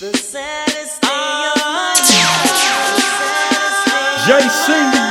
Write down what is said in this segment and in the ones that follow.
The saddest day of my life. JC.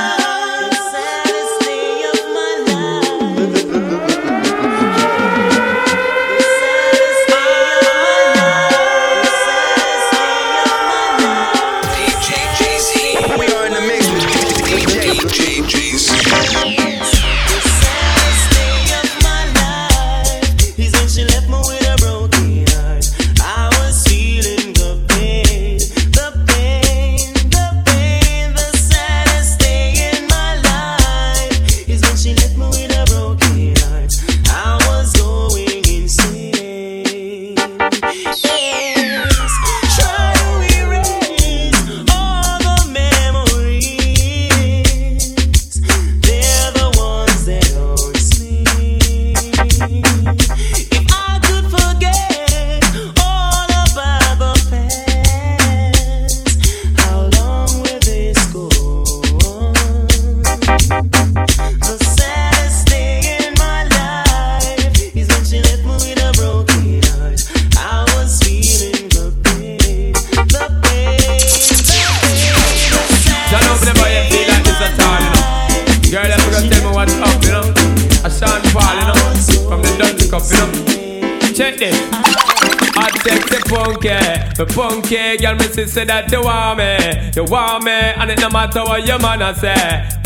Say that you want me, you want me, and it no matter what your man a say.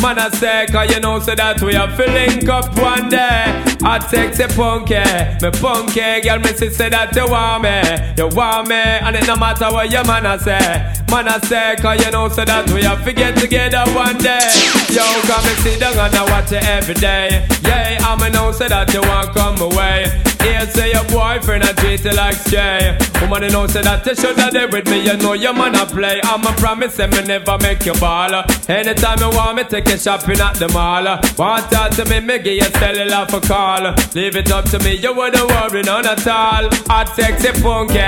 Man a say, cause you know say that we are filling up one day. I sexy punky, me punky, girl me say that you want me, you want me, and it no matter what your man a say. Man a say, cause you know say that we are get together one day. Yo, come and sit down and I watch it every day. Yeah, I'ma know say that you want come away. Here say your boyfriend a treat you like stray Woman you know say that you shoulda there with me You know your man a play. I'm a promise say me never make you ball. Anytime you want me take you shopping at the mall. Want talk to me, me give you cellular for call. Leave it up to me, you wouldn't worry none at all. Hot sexy funky,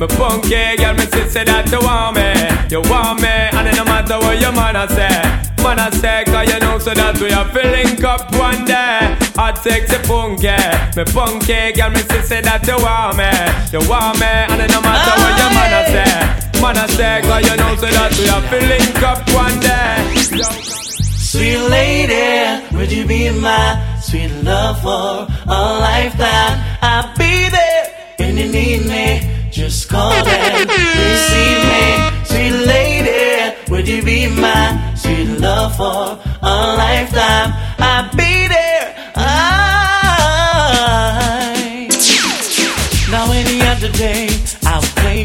me funky Girl me say that you want me. You want me, and it no matter what your man a say. Man I say, cause you know so that we are filling up one day Hot sexy funky, me funky Girl, me say, say that you want me You want me, and it no matter what your man I say Man I say, cause you know so that we are filling up one day Sweet lady, would you be my sweet love for a lifetime? I'll be there when you need me. Just call and receive me. Sweet lady, would you be my sweet love for a lifetime. I'll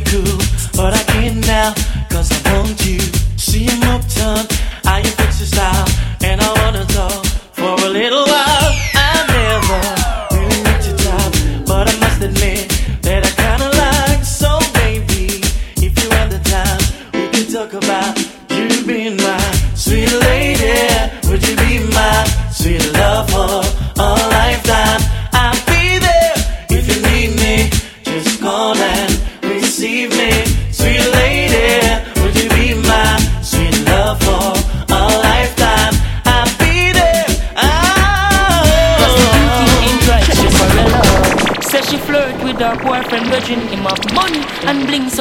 cool, but I can't now cause I want you. See him uptown, I you fix your style,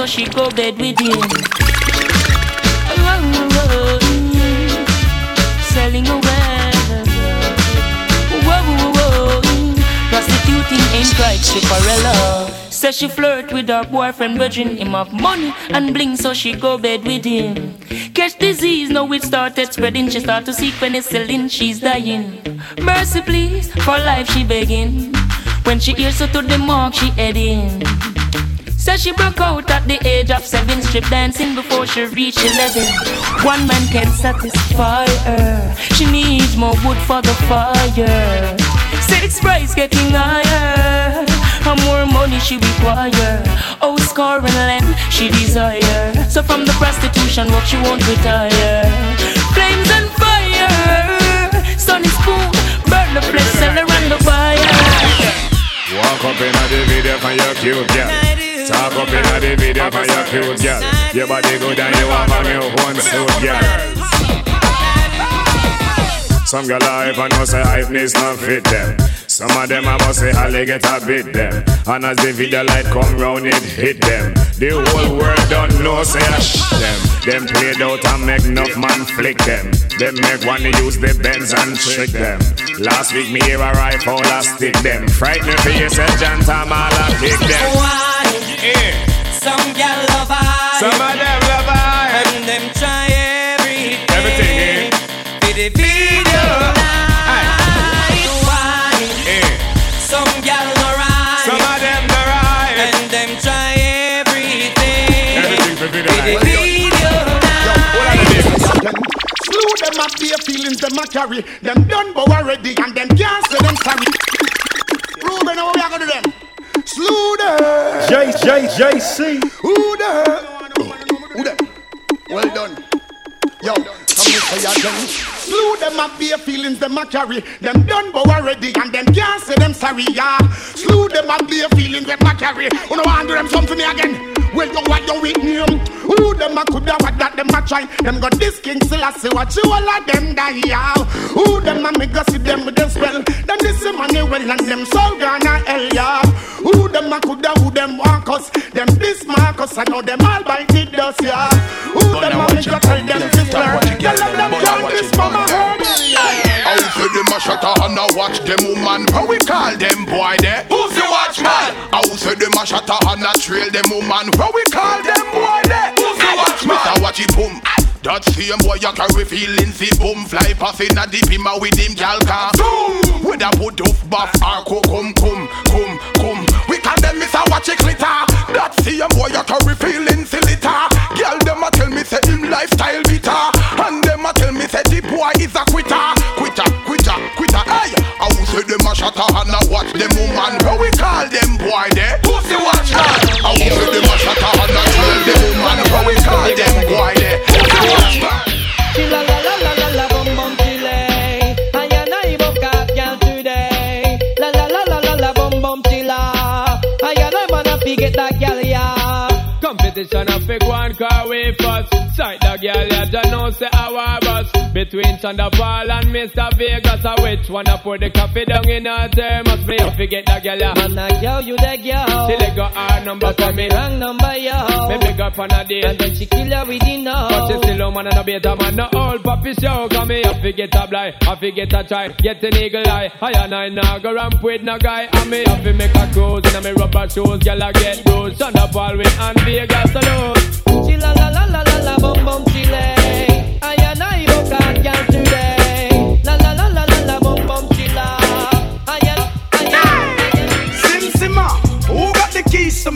she go bed with him. selling away. Prostituting ain't right, Chiparella. Says she flirt with her boyfriend, virgin him of money and bling, so she go bed with him. Catch disease, now it started spreading. She start to seek penicillin, she's dying. Mercy, please, for life she begging. When she hears her to the mark, she heading. Says she broke out at the age of seven, strip dancing before she reached eleven. One man can satisfy her. She needs more wood for the fire. Six price getting higher. How more money she require? Oh, score and land she desire. So from the prostitution work she won't retire. Flames and fire. For your cute girl. Talk up in the video for your cute girl. Your body good and you have a new one suit, girl. Some girl I even know say hypeness not fit them. Some of them I must say how get a bit them. And as the video light come round it hit them. The whole world don't know, say ah, I sh them. Them played out and make enough man flick them. Them make one use the bends and trick them. Last week me hear a rifle, I stick them. Frighten for yourself, John Tom, all I pick them. Why? Yeah. Some gal love I. Some of them love I. And them try everything. Everything, eh? the video. Up their feelings, them a carry. Them done but already, and them can't say them sorry. Ruben, how we are gonna do them? Slew them. J J J C. Who the? Who the? Well done. Yo, come here, say again. Slew them up their feelings, them a carry. Them done but already, and them can't say them sorry, yeah. Slew them up their feelings, them a carry. You know, want do them something me again. Well, you what you with name? Who them a coulda what that them a try? Them got this king still I see what you all of them die, yeah. Who them a make us see them with them spell? Them this money well and them soul gonna hell, yeah. Who them a coulda who them walk us? Them this Marcus I know them all by the dust, yeah. Who them a make us tell them to learn? Tell them them can't this mama heard, yeah. How say them a shut a and a watch them woman How we call them boy there? Who's the watchman? How say them a shut a and a trail them woman How we call them boy there? Who's the watchman? Mr. Watchy Boom that same boy you carry feelings, he boom fly pass in a deep him with him gal car. Boom! With a put off buff or co come come come come. We call them Mr. Watchy Glitter. That same boy you carry feelings, he litter. Girl them a tell me say him lifestyle bitter, and them a tell me say the boy is a quitter, I say them a shatter and a watch them woman. How we call them boy there? Who's the watchman? I say them a shatter and a trail them woman. How we call them boy there? The watchman? Chilla la la la la la bum bum chile. I and I up girl today. La la la la la la bum bum chilla. I and I wanna forget that girl yeah. Competition a big one car we first Sight the girl ya just know say our bus Between Chanderpaul and Mr. Vegas. A which one a put the coffee down in her thermos. Me a forget the girl ya Man a girl you the girl. She let go her number for me. Wrong number yo. Me big up on a day And then she kill her with the But she still a man and a better man. No old puppy show Cause me. A forget a blind. I forget a try. Get an eagle eye. I and I nah go ramp with no guy. And me have to make a cruise. In a me rubber shoes Girl I get those Chanderpaul with and Vegas alone. Chilla la la la la la bum bum chile. I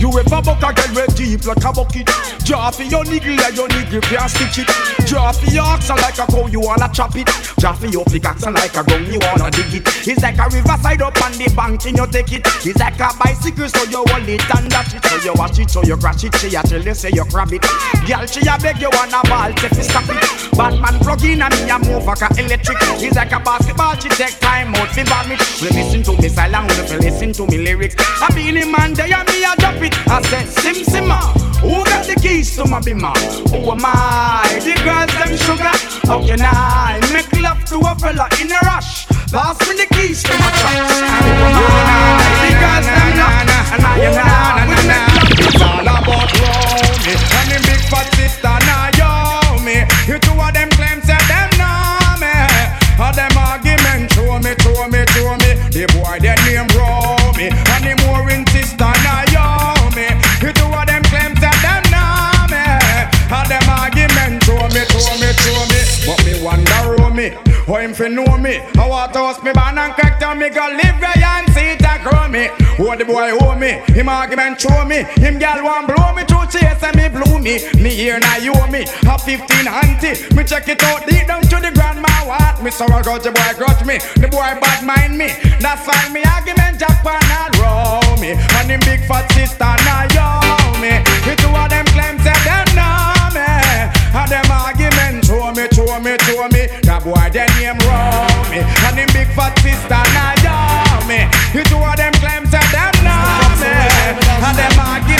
you ever buck a girl with deep like a bucket? Draw for your niggle and your niggle can't stitch it. Draw for your oxen like a cow, you wanna chop it. Draw for your and like a gun, you wanna dig it. It's like a riverside up on the bank and you take it. It's like a bicycle, so you hold it and dash it. So you watch it, so you crash it. She a tell you say you grab it. Girl, she a beg you wanna ball, take it, stop it. Batman plug in and me a move like a electric. It's like a basketball, she take time out fi vomit. We listen to me silent, we listen to me lyrics. I be the man there and me a drop it. I said sim simma, who got the keys to my bimmer? Who am I? The girls them sugar. How can I make love to a fella in a rush? Pass me the keys to my trucks. Who am I? The girls them lock, and I and I we make love to It's all about Romy And the big fat sister Naomi You two of them claim say them know me All them argument show me, show me, show me The boy their name him fi know me. I want to host me ban and crack down me go live where and see it and grow me. Oh the boy owe me? Him argument show me. Him gal want blow me through chase and me blew me. Me here now you owe me. A 15 auntie. Me check it out deep down to the grandma what Me so I got the boy grudge me. The boy bad mind me. That's why me argument Japan and row me. And him big fat sister now yo me. The two of them claim say them know me. And them argument show me, show me, show me. That boy their name row me And him big fat sister now yo me The two of them claim say them know me And them argument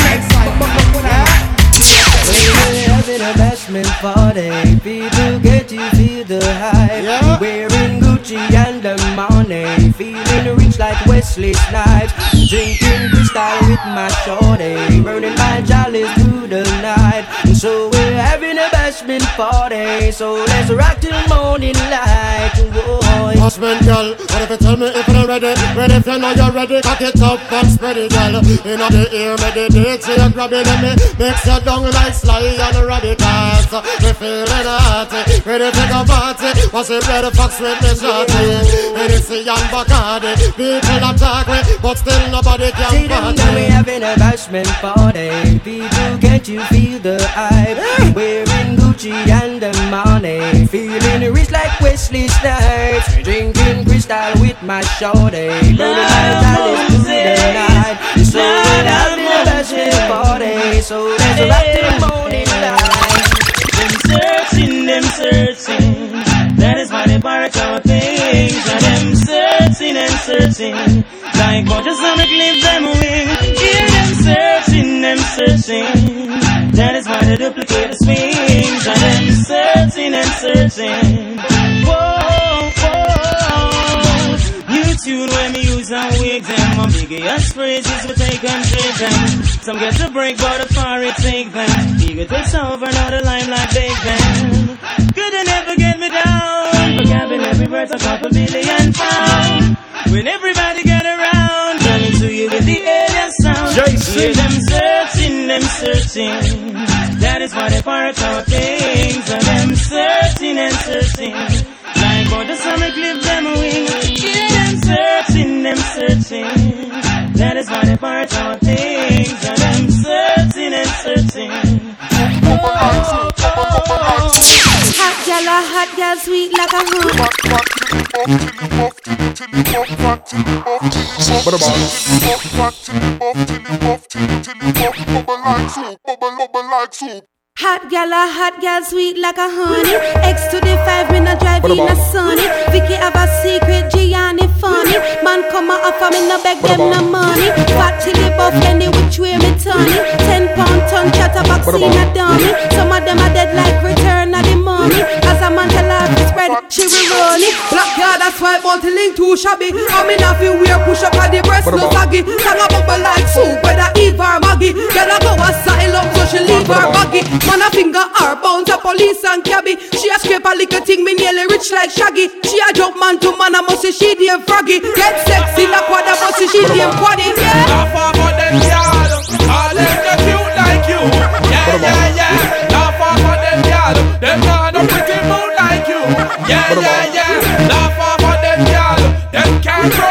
party. People get to feel the hype. Yeah. Wearing Gucci and the money. Feeling rich like Wesley Snipes. Drinking crystal with my shorty. Bashment party. So let's rock till morning light. Whoa. Husband, girl, what if you tell me if you're ready? Ready if you know you're ready, cock it up and spread it, girl. In the ear, meditate, so you grab it and me Mix your down like Sly and Radicals We feeling hot, ready to go party What's the bread fox with me shorty and Bacardi People attack me, but still nobody can See them now we party having a bashment party. People, can't you feel the hype? Wearing Gucci and the money. Feeling rich like Wesley Snipes. Drinking crystal with my shorty. Burning my talent through the night. So we're having a bashment party. So there's a rock till the morning light. Them searching, them searching. That is why they borrow our things. And them searching and searching. Like vultures on a cliff, them wing. Hear them searching, them searching. That is why they duplicate the swings. And and searching. Whoa, whoa. New tune when me use and wig them. My biggest phrases we take and trade them. Some get to break, but the far it take them. Ego takes over, now the limelight big them. Couldn't never get me down. Vocabulary words a couple million pound. When everybody get around, coming to you with the alien sound. JC. Hear them searching, them searching. That is why they pirate our things. Why our things. And them searching and searching. Hot gal, a hot gal, sweet like a honey. Hot gal, a hot gal, sweet like a honey. X to the five, me not drive in a sunny. Vicky have a secret, Gianni funny. Man come a offer me no beg them no till the any which way me turn. Ten pound ton chatterbox in a dummy. Some of them are dead like return of the money. As a man tell her to spread, she will run it. Black yard, that's why multi-link too shabby. I mean, I feel weird, push up at the breast, no saggy. Sang a bubble like soup, whether Eve or Maggie. Girl, I go asylum, so she leave her baggy. Man, a finger her bounce a police and cabby. She a scrape a little thing, me nearly rich like Shaggy. She a jump man to man, I must say she damn froggy. Get sexy like what I must say she damn quaddy. Yeah. All them cute like you. Yeah, yeah, yeah. Off of them them no pretty like you. Yeah, yeah, yeah. Of them them can't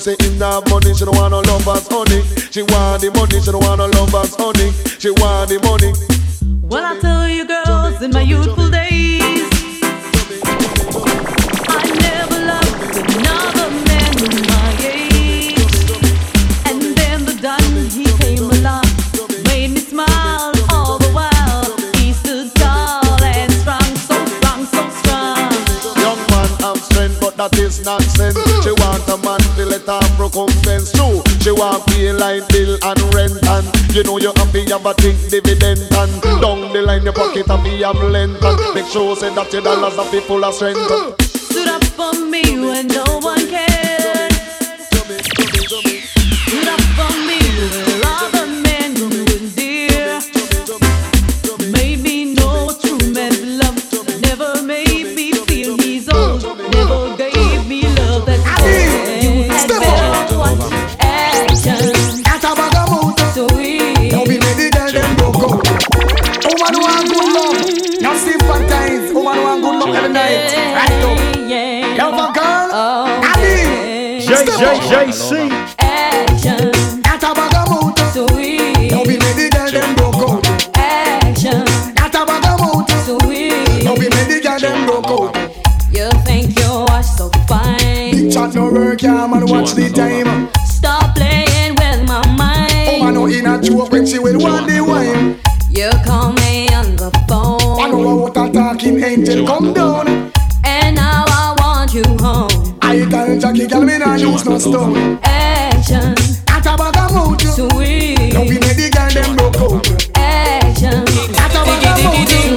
know say that money. She don't want no lovers honey. She want the money. She don't want no lovers honey. She want the money. Want pay line bill and rent and you know you to have a think dividend and down the line your pocket to have length and make sure say that your dollars are full of strength. Stood up for JJC. Action. That a bag of out. So we. Now we make the girl them broke out. Action. That a bag of out. So we. Now we make the girl them broke out. You think you're so fine? Big chat no work, yeah man. Watch the time. Stop playing with my mind. Oh man, no inner joke when she will one day. Jackie, girl, not use no stone. Action. At a bag of mood, you. Sweet. Now we make the girl them broke out. Action. At a bag of mood, you.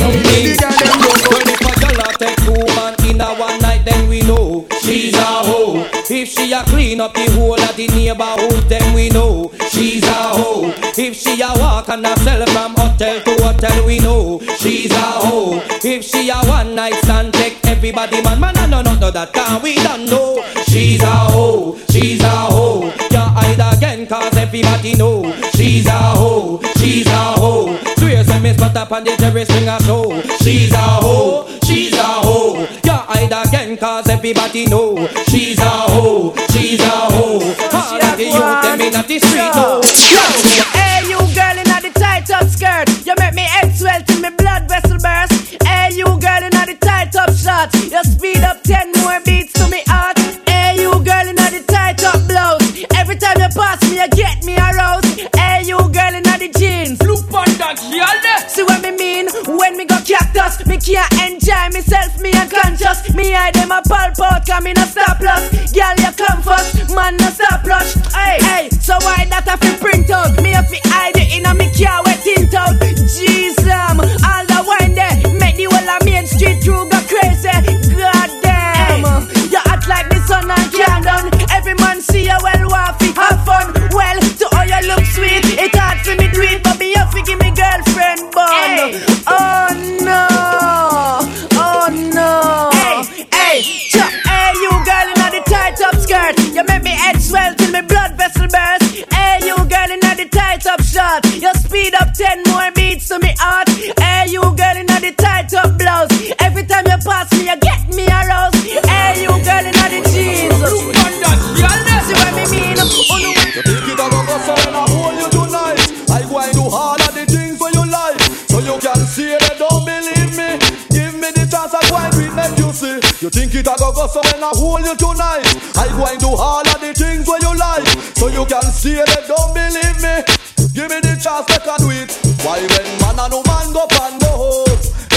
Now we make the girl them broke out. When if a girl a take two man in a one night, then we know she's a hoe. If she a clean up the whole of the neighborhood, then we know she's a hoe. If she a walk and a sell from hotel to hotel, we know she's a hoe. If she a one night stand, take everybody man, man, I know no, no, that can we don't know. She's a hoe, she's a hoe. You hide again, cause everybody know she's a hoe, she's a hoe. Swear say me spot up on the terrace ring a show. She's a hoe, she's a hoe. You hide again, cause everybody know she's a hoe, she's a hoe. All of the youth them in the street myself, me unconscious. Me hide them a pulp out, come in a stop loss. Girl, you come first, man, no stop rush. Hey, hey, so why that I fi print out? Me have fi hide it in a me car Give me the chance I can do it. Why when man and woman go and go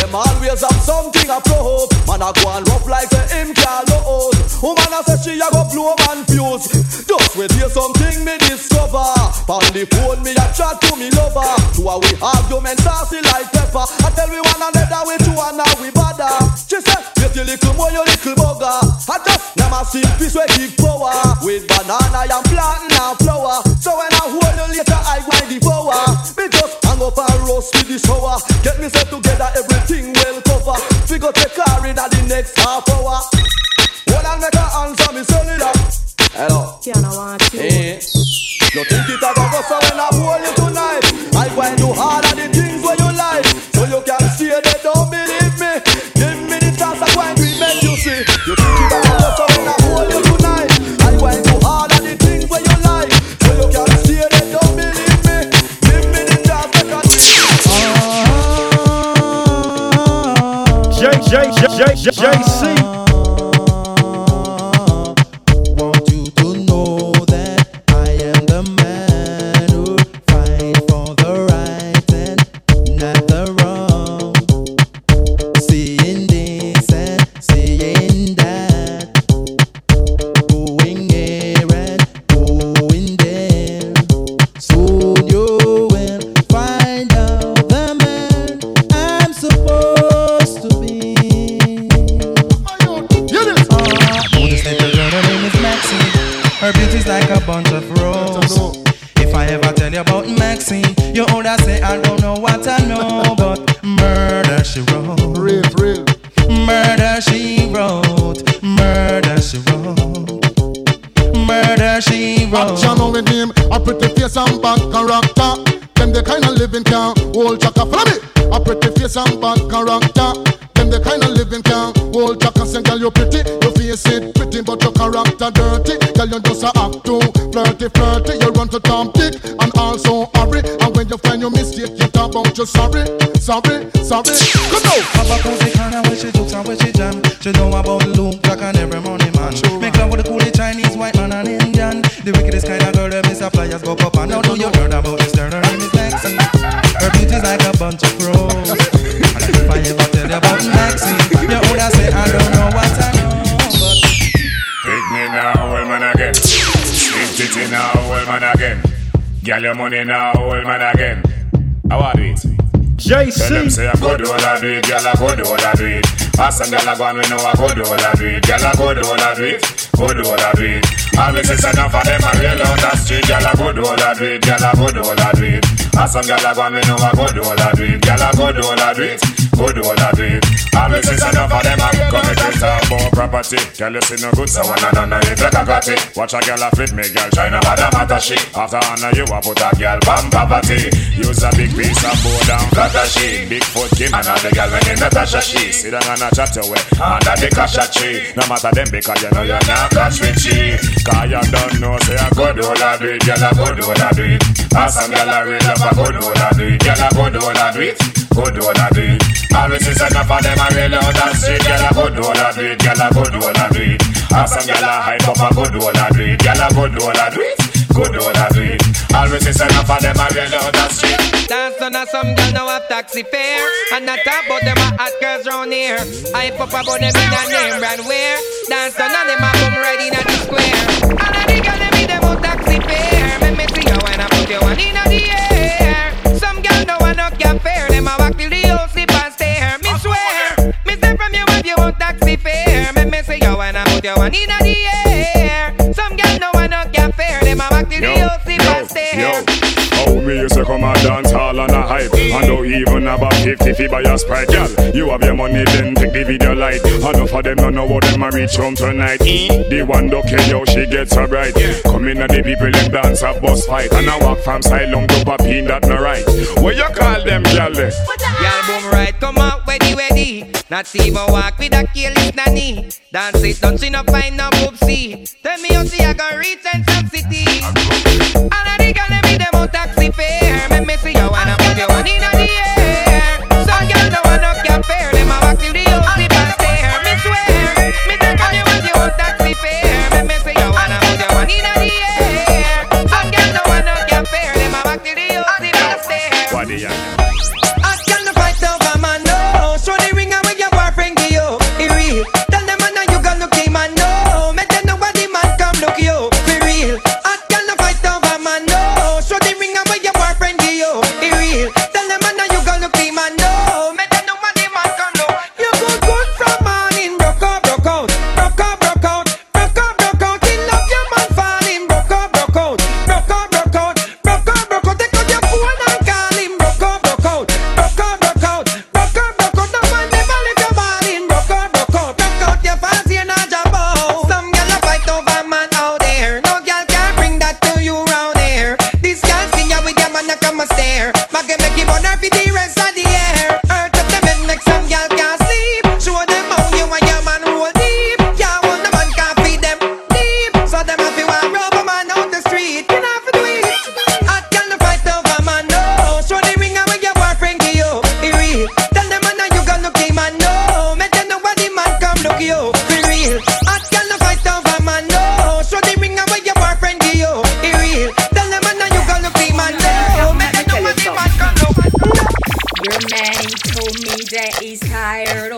Them always have something a float Man a go and rough like a him can't load Woman a say she a go blow man fuse. Just wait hear something me discover. On the phone me a chat to me lover. To a we argument saucy like pepper. I tell we one another we two and now we bother. She say wait you little boy you little bugger. I just never see peace we keep power. With banana and plantain and flour So when I up roast with the shower. Get me set together everything well cover We go take car in the next half hour. Hold on make her answer me cellular Hello. Tiana J bunch of something, something. Come on. Papa calls the kind of when she jokes and when she jam. She know about Luke, Jack and every morning man. Sure. Make love with the coolie Chinese, white man and Indian. The wickedest kind of girl that Miss Flyers go pop and now do you heard about this girl? Her name. Her beauty's like a bunch of crows. and if I ever tell you about Maxine, your older say I don't know what I know. But... Pick me now, old man again. Hit me now, old man again. Girl, your money now, old man again. I want it. JC. Tell them say I go do all I do it, girl I go do all I do it. Ask some girl I go and we know I go do all I do it, girl I go do all I do it, go do all I do it. Always it's enough for them I real on the street, girl I go do all I do it, girl I go do all I do it. Ask some girl I go and we know I go do all I do it, girl I go do all I do it, go do all I do it. Always it's enough for them I come just talk about property. Girl you see no good so one and none if like I got it. Watch a girl a fit me, girl try no matter matter shit. After honor you a put a girl bam poverty. Use a big piece of board and flatter she. Big foot Kim and all the girl when in Natasha she. Sit down and a chat away under the kasha tree. No matter them because you know you're not catch with she. Cause you don't know say I go do all I do it, girl I go do all I do it. Ask some girl I real love I go do all I do it, girl I go do all I do it, go do all I do it. Always is enough for them I real on that street, girl I go do all I do it, girl I go do all I do it. Ask some girl I hype up I go do all I do it, girl I go do all I do it, go do all I do. Always is enough for them I real on that street. Dance on a some girl now have taxi fare. And not about them a hot girls round here. I pop about them in a name brand wear. Dance on them a come right in the square. And a the girl them in them out taxi fare. Make me see you when I put you one in the air. Some girl no one no can fare. Them a walk till the whole slip and stare. Me swear Me say from you if you want taxi fare. Make me see you when I put you one in the me come and dance hall and a hype And don't even about 50 fi buy a Sprite Girl, you have your money then take the video light Enough of them don't know what them a reach home tonight The one don't care how she gets so bright Come in the people them dance a bus fight And I walk from Silong to Papine that no right What you call them girl? Y'all boom right, come out, ready, ready. Not even walk with a careless nanny. Dance it, don't see no find no poopsie. Tell me how see I gonna reach and some city. And I think I'll be them out taxi fare.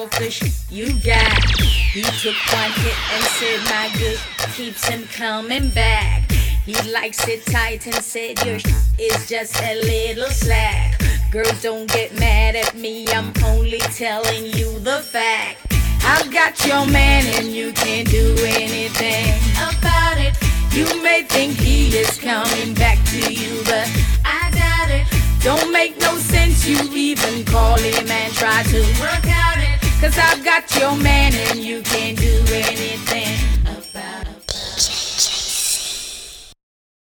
Shit you got. He took one hit and said my good keeps him coming back. He likes it tight and said your is just a little slack. Girls don't get mad at me, I'm only telling you the fact. I've got your man and you can't do anything about it. You may think he is coming back to you, but I doubt it. Don't make no sense you even call him and try to work out it. Cause I've got your man and you can't do anything